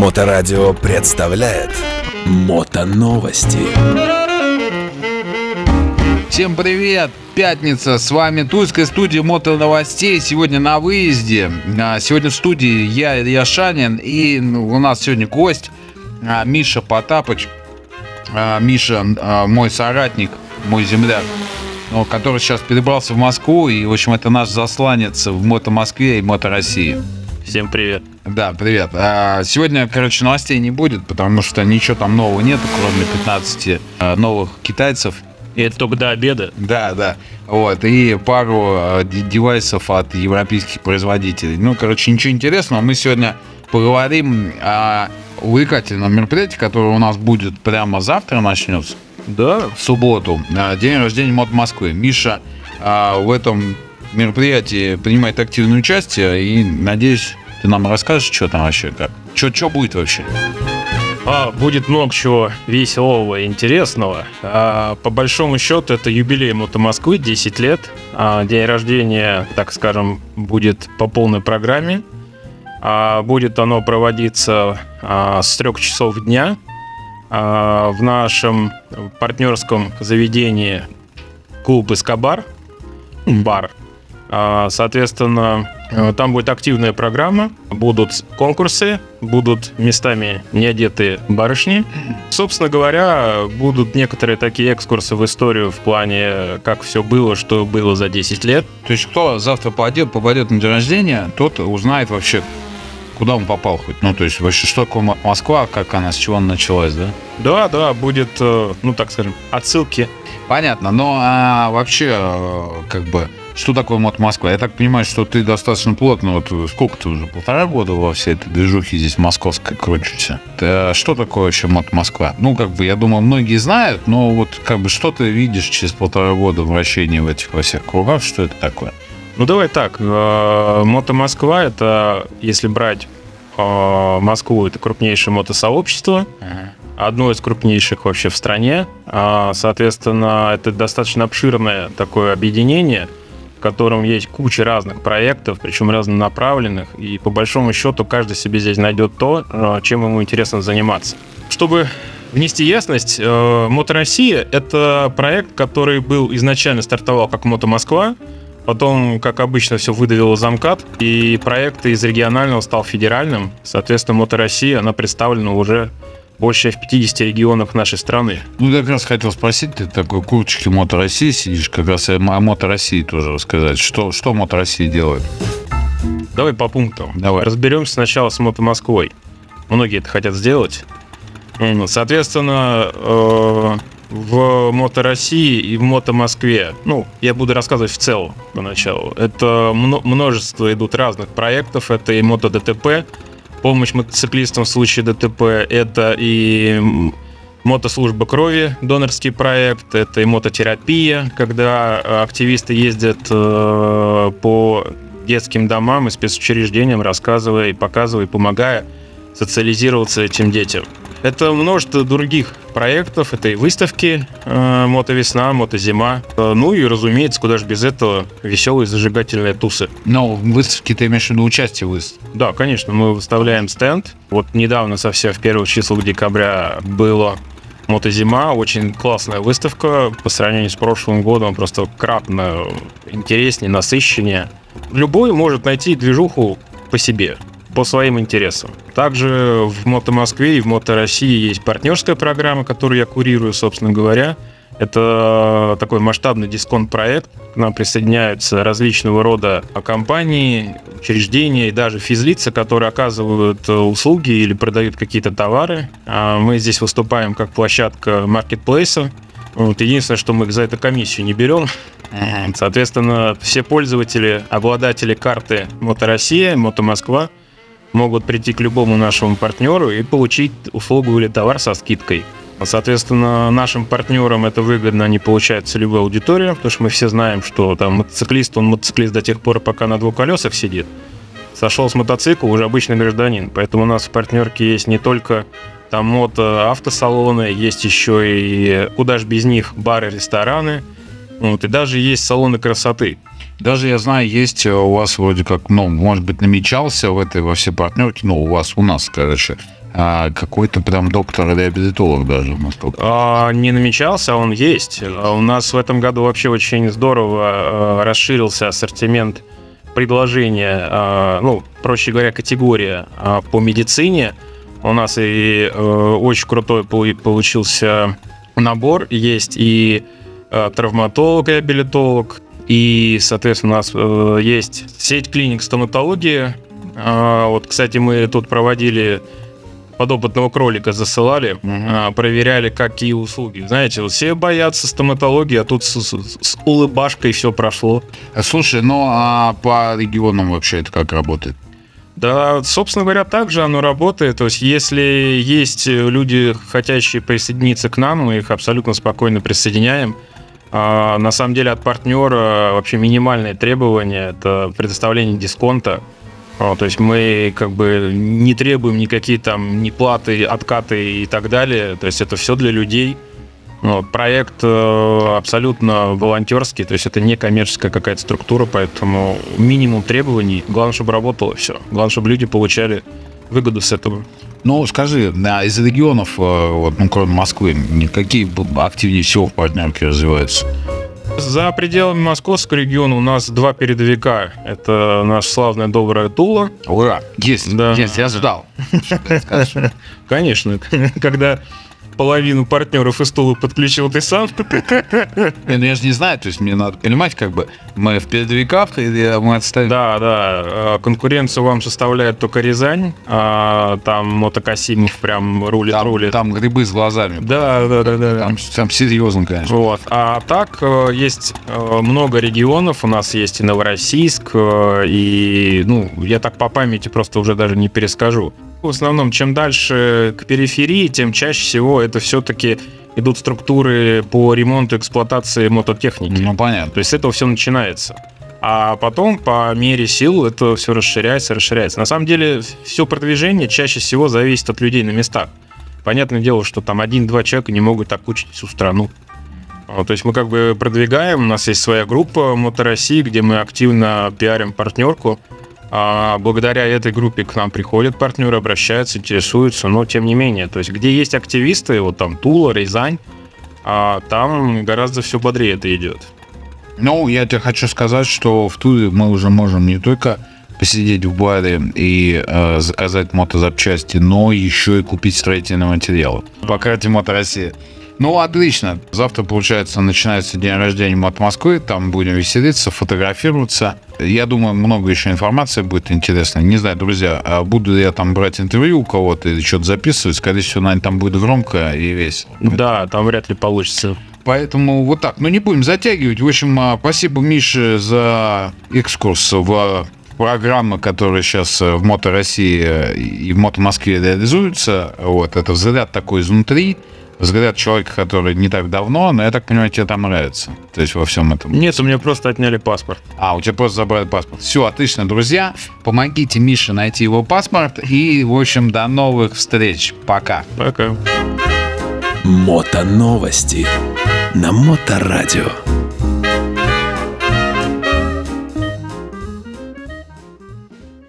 Моторадио представляет Мотоновости. Всем привет! Пятница, с вами Тульская студия Мото Новостей. Сегодня на выезде. А, Сегодня в студии я, Илья Шанин, и ну, у нас сегодня гость а, Миша Потапыч. А, Миша, мой соратник, мой земляк, который сейчас перебрался в Москву, и, в общем, это наш засланец в Мото Москве и Мото России. Всем привет. Да, привет. А, Сегодня, короче, новостей не будет, потому что ничего там нового нет, кроме 15 а, новых китайцев. И это только до обеда. Да, да. Вот. И пару д- девайсов от европейских производителей. Ну, короче, ничего интересного. Мы сегодня поговорим о увлекательном мероприятии, которое у нас будет прямо завтра начнется. Да. В субботу. э, День рождения Мод Москвы. Миша э, в этом мероприятии принимает активное участие. И, надеюсь, ты нам расскажешь, что там вообще, как. Что, что будет вообще? А, будет много чего веселого и интересного. А, по большому счету, это юбилей Мото Москвы, 10 лет. А, день рождения, так скажем, будет по полной программе. А, будет оно проводиться а, с трех часов дня а, в нашем партнерском заведении клуб «Эскобар», бар. А, Соответственно, там будет активная программа, будут конкурсы, будут местами неодетые барышни. Собственно говоря, будут некоторые такие экскурсы в историю в плане, как все было, что было за 10 лет. То есть, кто завтра попадет, попадет на день рождения, тот узнает вообще, куда он попал хоть. Ну, то есть, вообще, что такое Мо- Москва, как она, с чего она началась, да? Да, да, будет, э, ну так скажем, отсылки. Понятно, но а, вообще, э, как бы, что такое мод Москва? Я так понимаю, что ты достаточно плотно, вот сколько ты уже, полтора года во всей этой движухе здесь московской крутишься. Ты, э, что такое вообще мод Москва? Ну, как бы, я думаю, многие знают, но вот, как бы, что ты видишь через полтора года вращения в этих во всех кругах, что это такое? Ну давай так, э, Мото Москва это, если брать э, Москву, это крупнейшее мотосообщество, одно из крупнейших вообще в стране. А, Соответственно, это достаточно обширное такое объединение, в котором есть куча разных проектов, причем разнонаправленных, и по большому счету каждый себе здесь найдет то, э, чем ему интересно заниматься. Чтобы внести ясность, Мото Россия — это проект, который был изначально стартовал как Мото Москва, Потом, как обычно, все выдавило замкат, и проект из регионального стал федеральным. Соответственно, Мото Россия, она представлена уже больше в 50 регионах нашей страны. Ну, я как раз хотел спросить, ты такой курточки Мото России сидишь, как раз о Мото России тоже рассказать. Что, что Мото России делает? Давай по пунктам. Давай. Разберемся сначала с Мото Москвой. Многие это хотят сделать. Соответственно, э, в Мото России и в Мото Москве, ну, я буду рассказывать в целом поначалу. Это мно- множество идут разных проектов. Это и Мото ДТП, помощь мотоциклистам в случае ДТП. Это и мотослужба крови, донорский проект. Это и мототерапия, когда э, активисты ездят э, по детским домам и спецучреждениям, рассказывая и показывая, и помогая социализироваться этим детям. Это множество других проектов, это и выставки э, «Мотовесна», «Мотозима». Э, ну и, разумеется, куда же без этого веселые зажигательные тусы. Ну, в выставке ты имеешь в виду участие в выставке? Да, конечно, мы выставляем стенд. Вот недавно, совсем в первых числах декабря, было Мотозима, очень классная выставка по сравнению с прошлым годом, просто кратно интереснее, насыщеннее. Любой может найти движуху по себе, по своим интересам. Также в Мото Москве и в Мото России есть партнерская программа, которую я курирую, собственно говоря. Это такой масштабный дисконт-проект. К нам присоединяются различного рода компании, учреждения и даже физлица, которые оказывают э, услуги или продают какие-то товары. А Мы здесь выступаем как площадка маркетплейса. Вот, единственное, что мы за это комиссию не берем. Соответственно, все пользователи, обладатели карты Мото Россия, Мото Москва могут прийти к любому нашему партнеру и получить услугу или товар со скидкой. Соответственно, нашим партнерам это выгодно, они получают целевую аудиторию, потому что мы все знаем, что там мотоциклист, он мотоциклист до тех пор, пока на двух колесах сидит. Сошел с мотоцикла, уже обычный гражданин. Поэтому у нас в партнерке есть не только там мото автосалоны, есть еще и, куда же без них, бары, рестораны. Вот, и даже есть салоны красоты. Даже я знаю, есть у вас вроде как, ну, может быть, намечался в этой во все партнерки, ну, у вас, у нас, короче, а, какой-то прям доктор-реабилитолог даже. насколько. А, не намечался, а он есть. А У нас в этом году вообще очень здорово э, расширился ассортимент предложения, э, ну, проще говоря, категория э, по медицине. У нас и э, очень крутой полу- получился набор. Есть и э, травматолог, реабилитолог, и, соответственно, у нас э, есть сеть клиник стоматологии. А, вот, кстати, мы тут проводили подопытного кролика засылали, Мгм. а, проверяли, какие услуги. Знаете, вот все боятся стоматологии, а тут с, с- с улыбашкой все прошло. Слушай, ну а по регионам вообще это как работает? Да, собственно говоря, так же оно работает. То есть, если есть люди, хотящие присоединиться к нам, мы их абсолютно спокойно присоединяем. А, на самом деле от партнера вообще минимальные требования – это предоставление дисконта. А, то есть мы как бы не требуем никакие там ни платы, откаты и так далее. То есть это все для людей. Ну, проект э, абсолютно волонтерский, то есть это не коммерческая какая-то структура, поэтому минимум требований. Главное, чтобы работало все. Главное, чтобы люди получали выгоду с этого. Ну, скажи, а из регионов, э, вот, ну, кроме Москвы, какие активнее всего в партнерке развиваются? За пределами московского региона у нас два передовика. Это наша славная добрая Тула. Ура! Есть, Да. есть, я ждал. Конечно, когда половину партнеров из Тулы подключил ты сам. Ну я же не знаю, то есть мне надо понимать, как бы мы в передовиках или мы отставим. Да, да, э, конкуренцию вам составляет только Рязань. а Там Мотокасимов прям рулит, там, рулит. там грибы с глазами. Да, да, да, да. Там, там серьезно, конечно. Вот. А так э, есть э, много регионов. У нас есть и Новороссийск, и, ну, я так по памяти просто уже даже не перескажу. В основном, чем дальше к периферии, тем чаще всего это все-таки идут структуры по ремонту эксплуатации мототехники. Ну, понятно. То есть с этого все начинается. А потом, по мере сил, это все расширяется, расширяется. На самом деле, все продвижение чаще всего зависит от людей на местах. Понятное дело, что там один-два человека не могут окучить всю страну. То есть мы как бы продвигаем, у нас есть своя группа Мото России, где мы активно пиарим партнерку. А благодаря этой группе к нам приходят партнеры, обращаются, интересуются, но тем не менее. То есть где есть активисты, вот там Тула, Рязань, а там гораздо все бодрее это идет. Ну, я тебе хочу сказать, что в Туре мы уже можем не только посидеть в баре и э, заказать мотозапчасти, но еще и купить строительные материалы. По карте Мото России. Ну, отлично. Завтра, получается, начинается день рождения Мото Москвы. Там будем веселиться, фотографироваться. Я думаю, много еще информации будет интересной. Не знаю, друзья, а буду ли я там брать интервью у кого-то или что-то записывать. Скорее всего, наверное, там будет громко и весело. Да, там вряд ли получится. Поэтому вот так. Но не будем затягивать. В общем, а, спасибо Мише за экскурс в программы, которые сейчас в Мото России и в Мото Москве реализуются. Вот, это взгляд такой изнутри. Взгляд человека, который не так давно, но я так понимаю, тебе там нравится. То есть во всем этом. Нет, у меня просто отняли паспорт. А, у тебя просто забрали паспорт. Все, отлично, друзья. Помогите Мише найти его паспорт. И, в общем, до новых встреч. Пока. Пока. Мото новости на Моторадио.